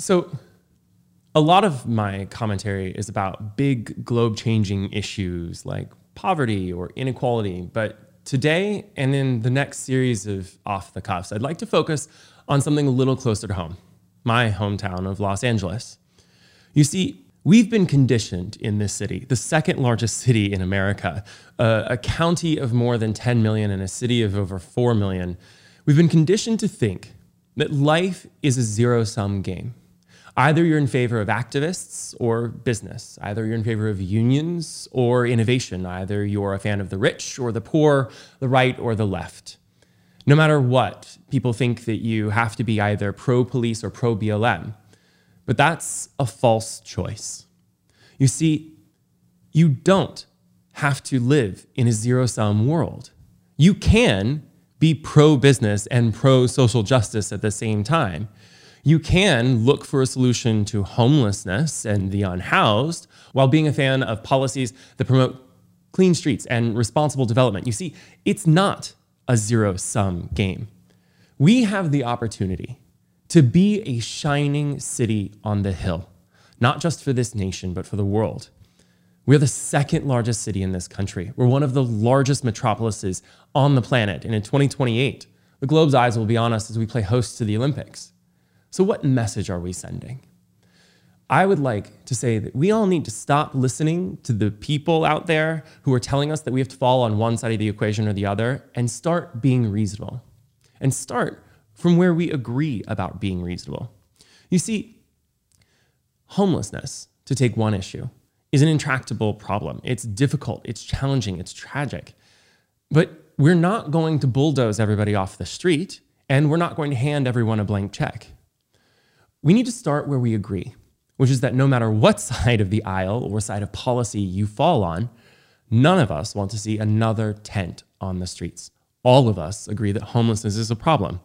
So, a lot of my commentary is about big globe changing issues like poverty or inequality. But today and in the next series of Off the Cuffs, I'd like to focus on something a little closer to home my hometown of Los Angeles. You see, We've been conditioned in this city, the second largest city in America, a county of more than 10 million and a city of over 4 million. We've been conditioned to think that life is a zero sum game. Either you're in favor of activists or business. Either you're in favor of unions or innovation. Either you're a fan of the rich or the poor, the right or the left. No matter what, people think that you have to be either pro police or pro BLM. But that's a false choice. You see, you don't have to live in a zero sum world. You can be pro business and pro social justice at the same time. You can look for a solution to homelessness and the unhoused while being a fan of policies that promote clean streets and responsible development. You see, it's not a zero sum game. We have the opportunity to be a shining city on the hill, not just for this nation, but for the world. We're the second largest city in this country. We're one of the largest metropolises on the planet. And in 2028, the globe's eyes will be on us as we play host to the Olympics. So, what message are we sending? I would like to say that we all need to stop listening to the people out there who are telling us that we have to fall on one side of the equation or the other and start being reasonable and start from where we agree about being reasonable. You see, homelessness, to take one issue, is an intractable problem. It's difficult, it's challenging, it's tragic. But we're not going to bulldoze everybody off the street, and we're not going to hand everyone a blank check. We need to start where we agree, which is that no matter what side of the aisle or side of policy you fall on, none of us want to see another tent on the streets. All of us agree that homelessness is a problem.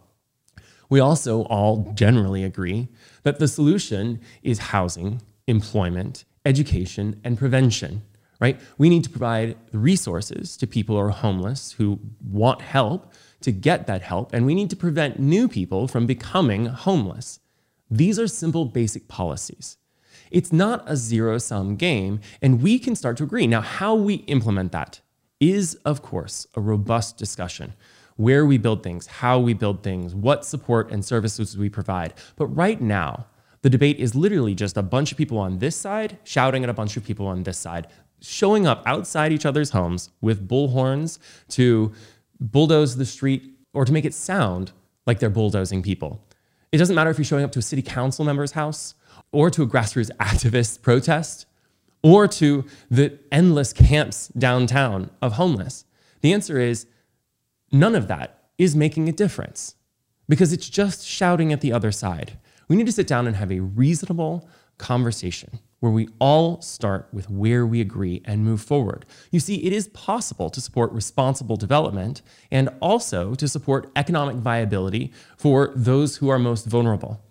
We also all generally agree that the solution is housing, employment, education, and prevention, right? We need to provide resources to people who are homeless who want help to get that help, and we need to prevent new people from becoming homeless. These are simple, basic policies. It's not a zero sum game, and we can start to agree. Now, how we implement that is, of course, a robust discussion where we build things, how we build things, what support and services we provide. But right now, the debate is literally just a bunch of people on this side shouting at a bunch of people on this side, showing up outside each other's homes with bullhorns to bulldoze the street or to make it sound like they're bulldozing people. It doesn't matter if you're showing up to a city council member's house or to a grassroots activist protest or to the endless camps downtown of homeless. The answer is none of that is making a difference because it's just shouting at the other side. We need to sit down and have a reasonable conversation where we all start with where we agree and move forward. You see, it is possible to support responsible development and also to support economic viability for those who are most vulnerable.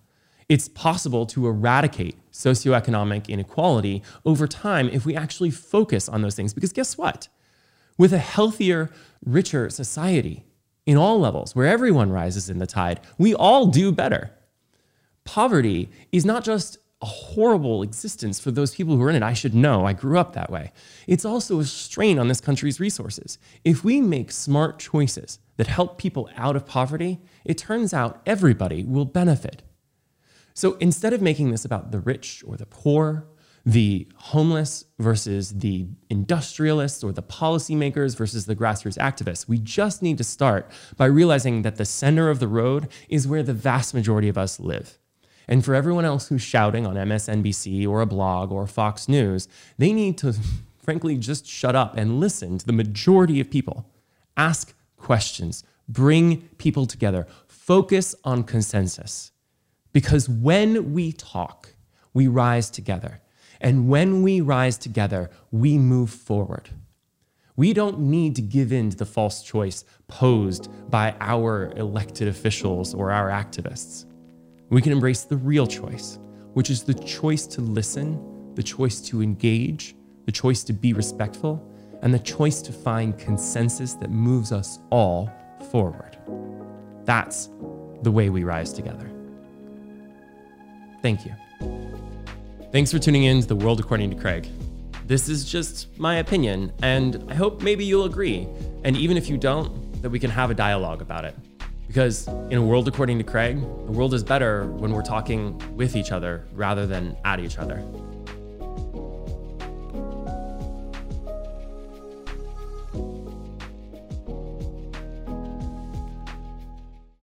It's possible to eradicate socioeconomic inequality over time if we actually focus on those things. Because guess what? With a healthier, richer society in all levels, where everyone rises in the tide, we all do better. Poverty is not just a horrible existence for those people who are in it. I should know. I grew up that way. It's also a strain on this country's resources. If we make smart choices that help people out of poverty, it turns out everybody will benefit. So instead of making this about the rich or the poor, the homeless versus the industrialists or the policymakers versus the grassroots activists. We just need to start by realizing that the center of the road is where the vast majority of us live. And for everyone else who's shouting on MSNBC or a blog or Fox News, they need to, frankly, just shut up and listen to the majority of people. Ask questions, bring people together, focus on consensus. Because when we talk, we rise together. And when we rise together, we move forward. We don't need to give in to the false choice posed by our elected officials or our activists. We can embrace the real choice, which is the choice to listen, the choice to engage, the choice to be respectful, and the choice to find consensus that moves us all forward. That's the way we rise together. Thank you. Thanks for tuning in to The World According to Craig. This is just my opinion, and I hope maybe you'll agree. And even if you don't, that we can have a dialogue about it. Because in a world according to Craig, the world is better when we're talking with each other rather than at each other.